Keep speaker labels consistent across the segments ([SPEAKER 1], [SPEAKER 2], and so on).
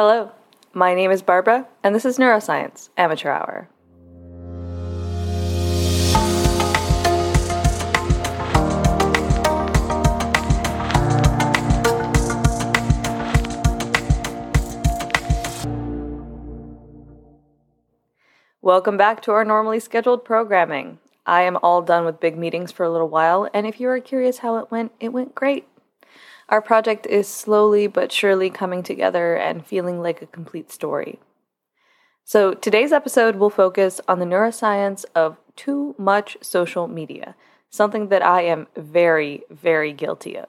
[SPEAKER 1] Hello, my name is Barbara, and this is Neuroscience Amateur Hour. Welcome back to our normally scheduled programming. I am all done with big meetings for a little while, and if you are curious how it went, it went great. Our project is slowly but surely coming together and feeling like a complete story. So, today's episode will focus on the neuroscience of too much social media, something that I am very, very guilty of.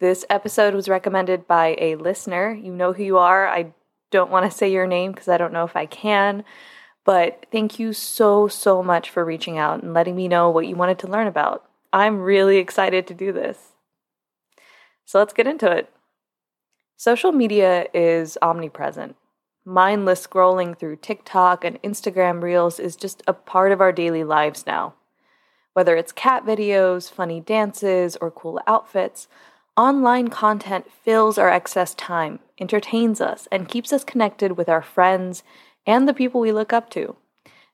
[SPEAKER 1] This episode was recommended by a listener. You know who you are. I don't want to say your name because I don't know if I can, but thank you so, so much for reaching out and letting me know what you wanted to learn about. I'm really excited to do this. So let's get into it. Social media is omnipresent. Mindless scrolling through TikTok and Instagram Reels is just a part of our daily lives now. Whether it's cat videos, funny dances, or cool outfits, online content fills our excess time, entertains us, and keeps us connected with our friends and the people we look up to.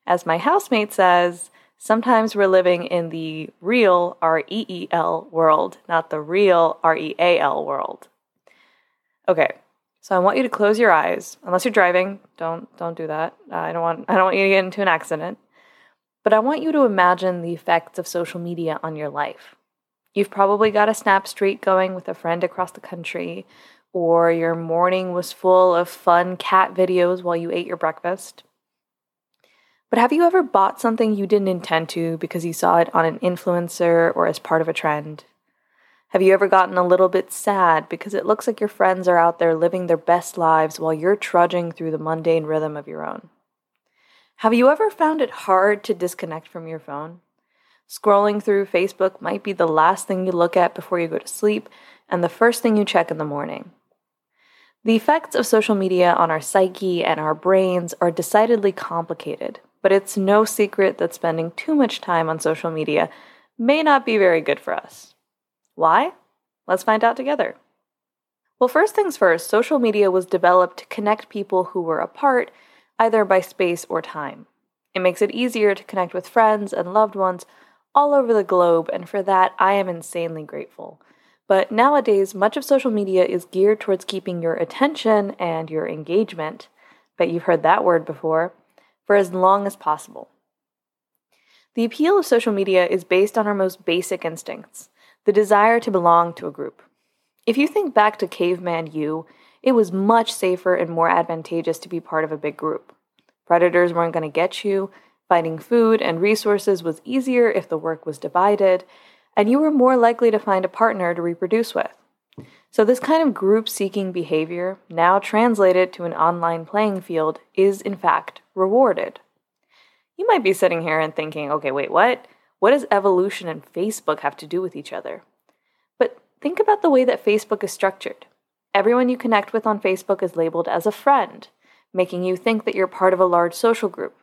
[SPEAKER 1] As my housemate says, Sometimes we're living in the real R E E L world, not the real R E A L world. Okay, so I want you to close your eyes. Unless you're driving, don't don't do that. Uh, I don't want I don't want you to get into an accident. But I want you to imagine the effects of social media on your life. You've probably got a snap streak going with a friend across the country, or your morning was full of fun cat videos while you ate your breakfast. But have you ever bought something you didn't intend to because you saw it on an influencer or as part of a trend? Have you ever gotten a little bit sad because it looks like your friends are out there living their best lives while you're trudging through the mundane rhythm of your own? Have you ever found it hard to disconnect from your phone? Scrolling through Facebook might be the last thing you look at before you go to sleep and the first thing you check in the morning. The effects of social media on our psyche and our brains are decidedly complicated, but it's no secret that spending too much time on social media may not be very good for us. Why? Let's find out together. Well, first things first, social media was developed to connect people who were apart, either by space or time. It makes it easier to connect with friends and loved ones all over the globe, and for that, I am insanely grateful. But nowadays, much of social media is geared towards keeping your attention and your engagement. Bet you've heard that word before for as long as possible. The appeal of social media is based on our most basic instincts the desire to belong to a group. If you think back to caveman you, it was much safer and more advantageous to be part of a big group. Predators weren't going to get you, finding food and resources was easier if the work was divided, and you were more likely to find a partner to reproduce with. So, this kind of group seeking behavior, now translated to an online playing field, is in fact rewarded. You might be sitting here and thinking, okay, wait, what? What does evolution and Facebook have to do with each other? But think about the way that Facebook is structured. Everyone you connect with on Facebook is labeled as a friend, making you think that you're part of a large social group.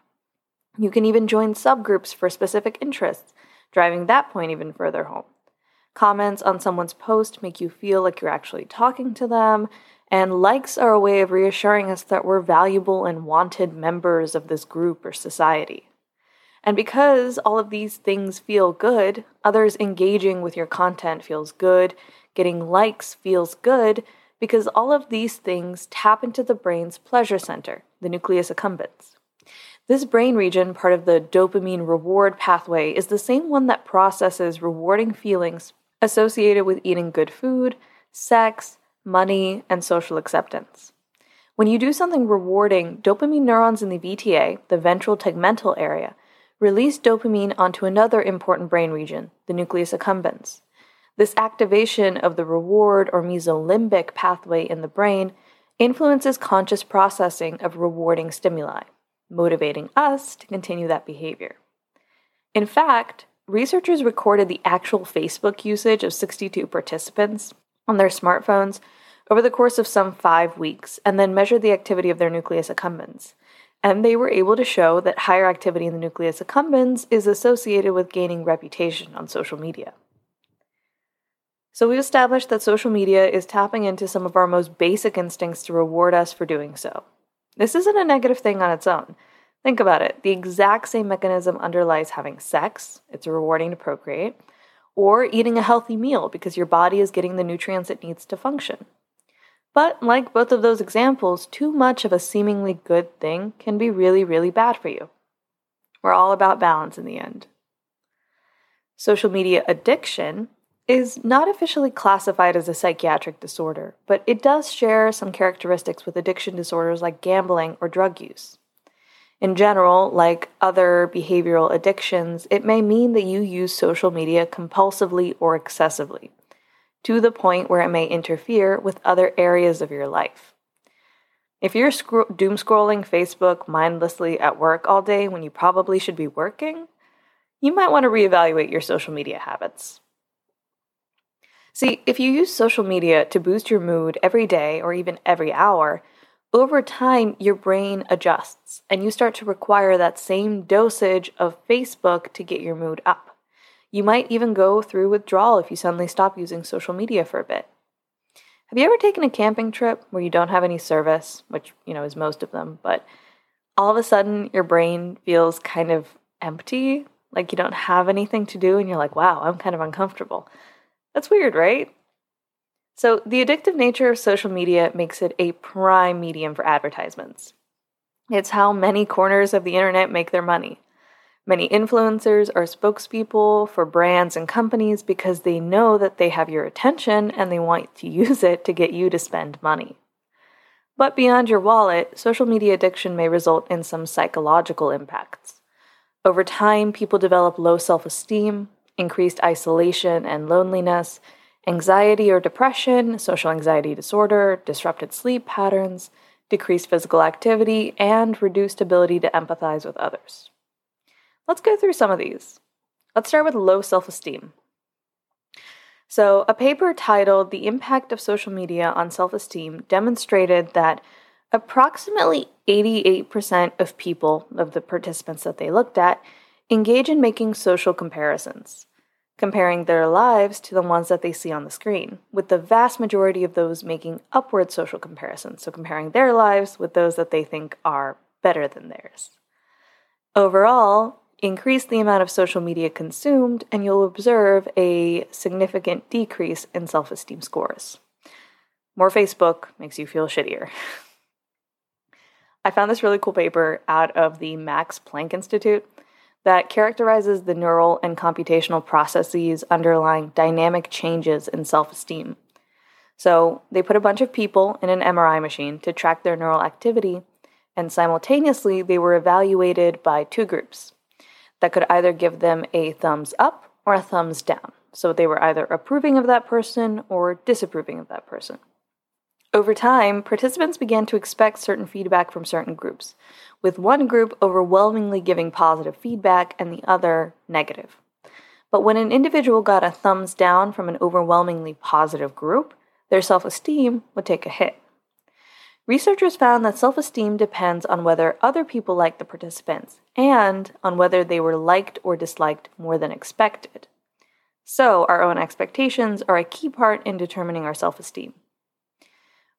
[SPEAKER 1] You can even join subgroups for specific interests, driving that point even further home. Comments on someone's post make you feel like you're actually talking to them, and likes are a way of reassuring us that we're valuable and wanted members of this group or society. And because all of these things feel good, others engaging with your content feels good, getting likes feels good, because all of these things tap into the brain's pleasure center, the nucleus accumbens. This brain region, part of the dopamine reward pathway, is the same one that processes rewarding feelings associated with eating good food, sex, money, and social acceptance. When you do something rewarding, dopamine neurons in the VTA, the ventral tegmental area, release dopamine onto another important brain region, the nucleus accumbens. This activation of the reward or mesolimbic pathway in the brain influences conscious processing of rewarding stimuli, motivating us to continue that behavior. In fact, researchers recorded the actual Facebook usage of 62 participants on their smartphones over the course of some five weeks and then measured the activity of their nucleus accumbens. And they were able to show that higher activity in the nucleus accumbens is associated with gaining reputation on social media. So we've established that social media is tapping into some of our most basic instincts to reward us for doing so. This isn't a negative thing on its own. Think about it. The exact same mechanism underlies having sex, it's rewarding to procreate, or eating a healthy meal because your body is getting the nutrients it needs to function. But like both of those examples, too much of a seemingly good thing can be really, really bad for you. We're all about balance in the end. Social media addiction is not officially classified as a psychiatric disorder, but it does share some characteristics with addiction disorders like gambling or drug use. In general, like other behavioral addictions, it may mean that you use social media compulsively or excessively, to the point where it may interfere with other areas of your life. If you're sc- doom scrolling Facebook mindlessly at work all day when you probably should be working, you might want to reevaluate your social media habits. See, if you use social media to boost your mood every day or even every hour, over time your brain adjusts and you start to require that same dosage of Facebook to get your mood up. You might even go through withdrawal if you suddenly stop using social media for a bit. Have you ever taken a camping trip where you don't have any service, which, you know, is most of them, but all of a sudden your brain feels kind of empty, like you don't have anything to do, and you're like, wow, I'm kind of uncomfortable. That's weird, right? So, the addictive nature of social media makes it a prime medium for advertisements. It's how many corners of the internet make their money. Many influencers are spokespeople for brands and companies because they know that they have your attention and they want to use it to get you to spend money. But beyond your wallet, social media addiction may result in some psychological impacts. Over time, people develop low self esteem, increased isolation and loneliness, anxiety or depression, social anxiety disorder, disrupted sleep patterns, decreased physical activity, and reduced ability to empathize with others. Let's go through some of these. Let's start with low self esteem. So, a paper titled The Impact of Social Media on Self Esteem demonstrated that approximately 88% of people, of the participants that they looked at, engage in making social comparisons, comparing their lives to the ones that they see on the screen, with the vast majority of those making upward social comparisons, so comparing their lives with those that they think are better than theirs. Overall, Increase the amount of social media consumed, and you'll observe a significant decrease in self esteem scores. More Facebook makes you feel shittier. I found this really cool paper out of the Max Planck Institute that characterizes the neural and computational processes underlying dynamic changes in self esteem. So, they put a bunch of people in an MRI machine to track their neural activity, and simultaneously, they were evaluated by two groups that could either give them a thumbs up or a thumbs down. So they were either approving of that person or disapproving of that person. Over time, participants began to expect certain feedback from certain groups, with one group overwhelmingly giving positive feedback and the other negative. But when an individual got a thumbs down from an overwhelmingly positive group, their self esteem would take a hit. Researchers found that self esteem depends on whether other people like the participants and on whether they were liked or disliked more than expected. So, our own expectations are a key part in determining our self esteem.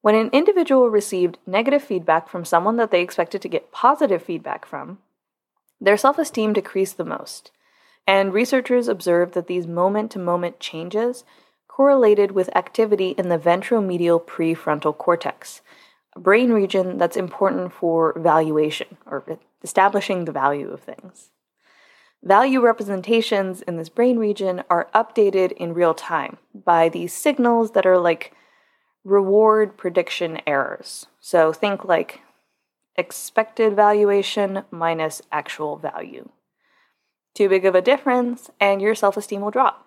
[SPEAKER 1] When an individual received negative feedback from someone that they expected to get positive feedback from, their self esteem decreased the most. And researchers observed that these moment to moment changes correlated with activity in the ventromedial prefrontal cortex, a brain region that's important for valuation or establishing the value of things. Value representations in this brain region are updated in real time by these signals that are like reward prediction errors. So think like expected valuation minus actual value. Too big of a difference, and your self esteem will drop.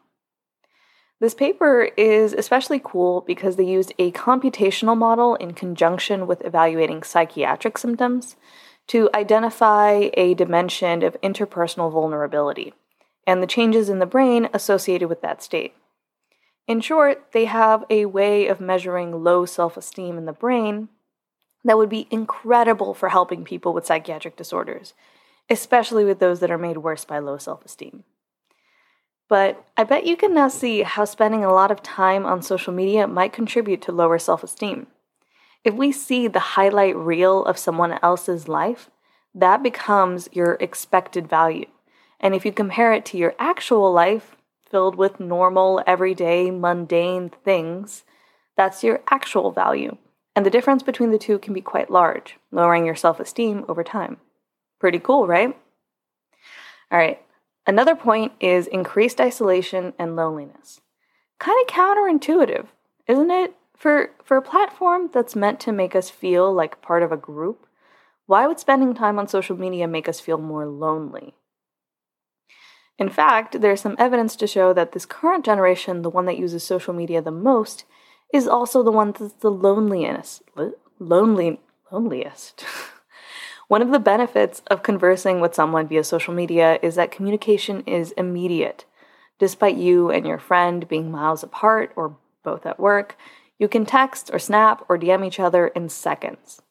[SPEAKER 1] This paper is especially cool because they used a computational model in conjunction with evaluating psychiatric symptoms to identify a dimension of interpersonal vulnerability and the changes in the brain associated with that state. In short, they have a way of measuring low self esteem in the brain that would be incredible for helping people with psychiatric disorders, especially with those that are made worse by low self esteem. But I bet you can now see how spending a lot of time on social media might contribute to lower self esteem. If we see the highlight reel of someone else's life, that becomes your expected value. And if you compare it to your actual life, filled with normal, everyday, mundane things, that's your actual value. And the difference between the two can be quite large, lowering your self esteem over time. Pretty cool, right? All right, another point is increased isolation and loneliness. Kind of counterintuitive, isn't it? For, for a platform that's meant to make us feel like part of a group, why would spending time on social media make us feel more lonely? In fact, there's some evidence to show that this current generation, the one that uses social media the most, is also the one that's the loneliest. Lonely, loneliest. one of the benefits of conversing with someone via social media is that communication is immediate. Despite you and your friend being miles apart or both at work, you can text or snap or DM each other in seconds.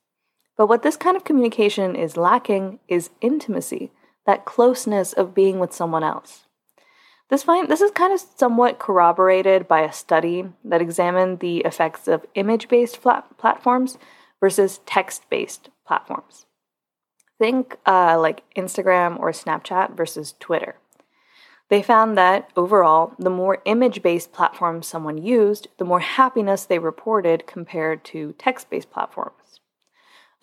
[SPEAKER 1] But what this kind of communication is lacking is intimacy, that closeness of being with someone else. This, find, this is kind of somewhat corroborated by a study that examined the effects of image based platforms versus text based platforms. Think uh, like Instagram or Snapchat versus Twitter. They found that overall, the more image based platforms someone used, the more happiness they reported compared to text based platforms.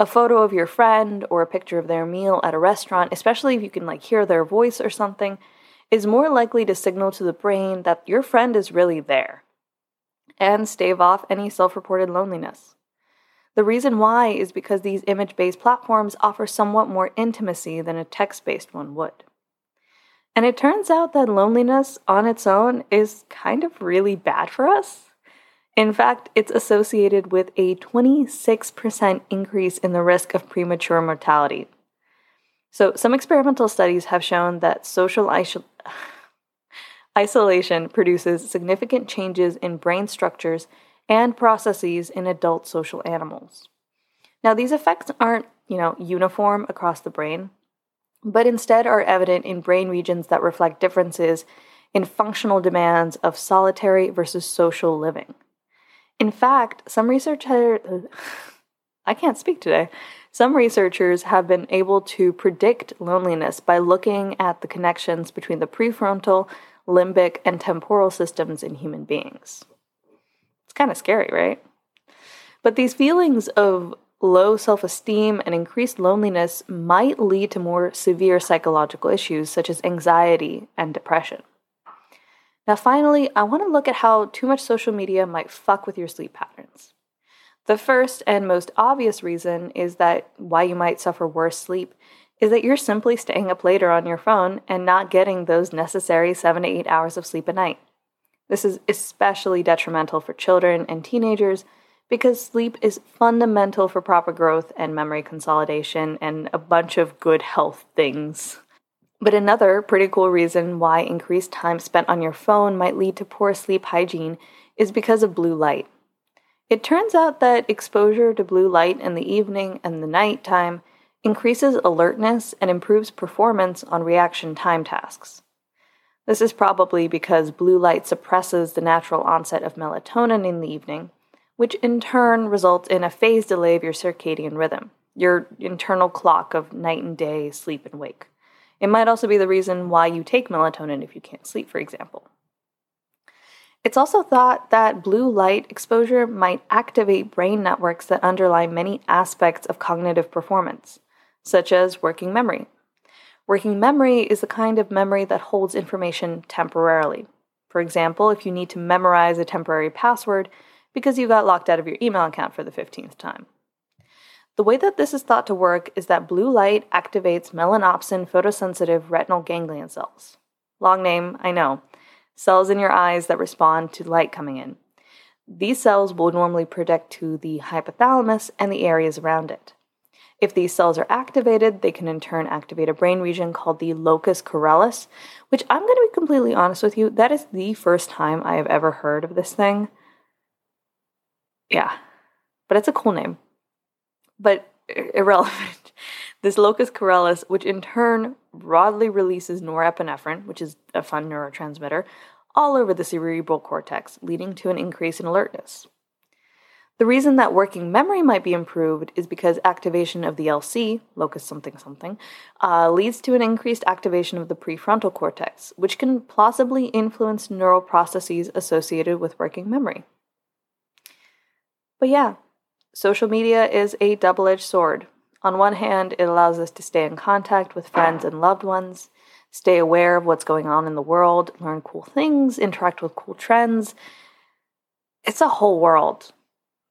[SPEAKER 1] A photo of your friend or a picture of their meal at a restaurant, especially if you can like hear their voice or something, is more likely to signal to the brain that your friend is really there and stave off any self reported loneliness. The reason why is because these image based platforms offer somewhat more intimacy than a text based one would. And it turns out that loneliness on its own is kind of really bad for us. In fact, it's associated with a 26% increase in the risk of premature mortality. So, some experimental studies have shown that social iso- isolation produces significant changes in brain structures and processes in adult social animals. Now, these effects aren't, you know, uniform across the brain but instead are evident in brain regions that reflect differences in functional demands of solitary versus social living. In fact, some researchers I can't speak today. Some researchers have been able to predict loneliness by looking at the connections between the prefrontal, limbic, and temporal systems in human beings. It's kind of scary, right? But these feelings of low self esteem and increased loneliness might lead to more severe psychological issues such as anxiety and depression. Now, finally, I want to look at how too much social media might fuck with your sleep patterns. The first and most obvious reason is that why you might suffer worse sleep is that you're simply staying up later on your phone and not getting those necessary 7 to 8 hours of sleep a night. This is especially detrimental for children and teenagers because sleep is fundamental for proper growth and memory consolidation and a bunch of good health things. But another pretty cool reason why increased time spent on your phone might lead to poor sleep hygiene is because of blue light. It turns out that exposure to blue light in the evening and the nighttime increases alertness and improves performance on reaction time tasks. This is probably because blue light suppresses the natural onset of melatonin in the evening, which in turn results in a phase delay of your circadian rhythm, your internal clock of night and day, sleep and wake. It might also be the reason why you take melatonin if you can't sleep, for example. It's also thought that blue light exposure might activate brain networks that underlie many aspects of cognitive performance, such as working memory. Working memory is the kind of memory that holds information temporarily. For example, if you need to memorize a temporary password, because you got locked out of your email account for the 15th time. The way that this is thought to work is that blue light activates melanopsin photosensitive retinal ganglion cells. Long name, I know. Cells in your eyes that respond to light coming in. These cells will normally project to the hypothalamus and the areas around it. If these cells are activated, they can in turn activate a brain region called the locus coeruleus, which I'm going to be completely honest with you, that is the first time I have ever heard of this thing. Yeah, but it's a cool name. But irrelevant. This locus coeruleus, which in turn broadly releases norepinephrine, which is a fun neurotransmitter, all over the cerebral cortex, leading to an increase in alertness. The reason that working memory might be improved is because activation of the LC, locus something something, uh, leads to an increased activation of the prefrontal cortex, which can plausibly influence neural processes associated with working memory. But yeah, social media is a double edged sword. On one hand, it allows us to stay in contact with friends and loved ones, stay aware of what's going on in the world, learn cool things, interact with cool trends. It's a whole world.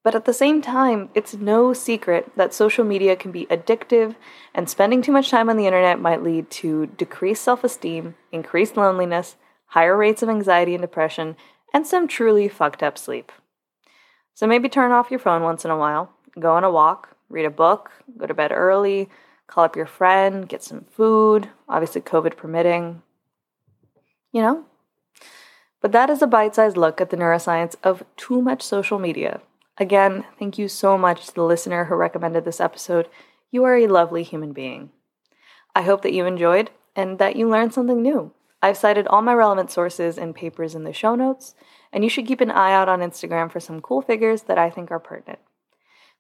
[SPEAKER 1] But at the same time, it's no secret that social media can be addictive, and spending too much time on the internet might lead to decreased self esteem, increased loneliness, higher rates of anxiety and depression, and some truly fucked up sleep. So maybe turn off your phone once in a while, go on a walk, read a book, go to bed early, call up your friend, get some food, obviously, COVID permitting. You know? But that is a bite sized look at the neuroscience of too much social media. Again, thank you so much to the listener who recommended this episode. You are a lovely human being. I hope that you enjoyed and that you learned something new. I've cited all my relevant sources and papers in the show notes, and you should keep an eye out on Instagram for some cool figures that I think are pertinent.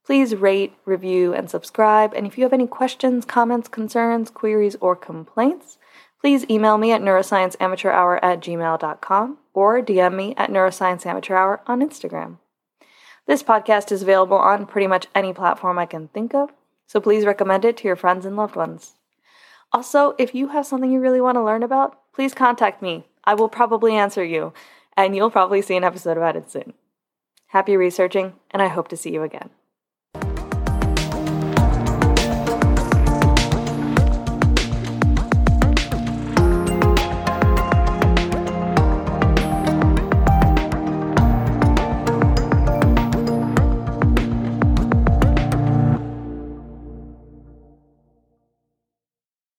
[SPEAKER 1] Please rate, review, and subscribe. And if you have any questions, comments, concerns, queries, or complaints, please email me at neuroscienceamateurhour at gmail.com or DM me at neuroscienceamateurhour on Instagram. This podcast is available on pretty much any platform I can think of, so please recommend it to your friends and loved ones. Also, if you have something you really want to learn about, please contact me. I will probably answer you, and you'll probably see an episode about it soon. Happy researching, and I hope to see you again.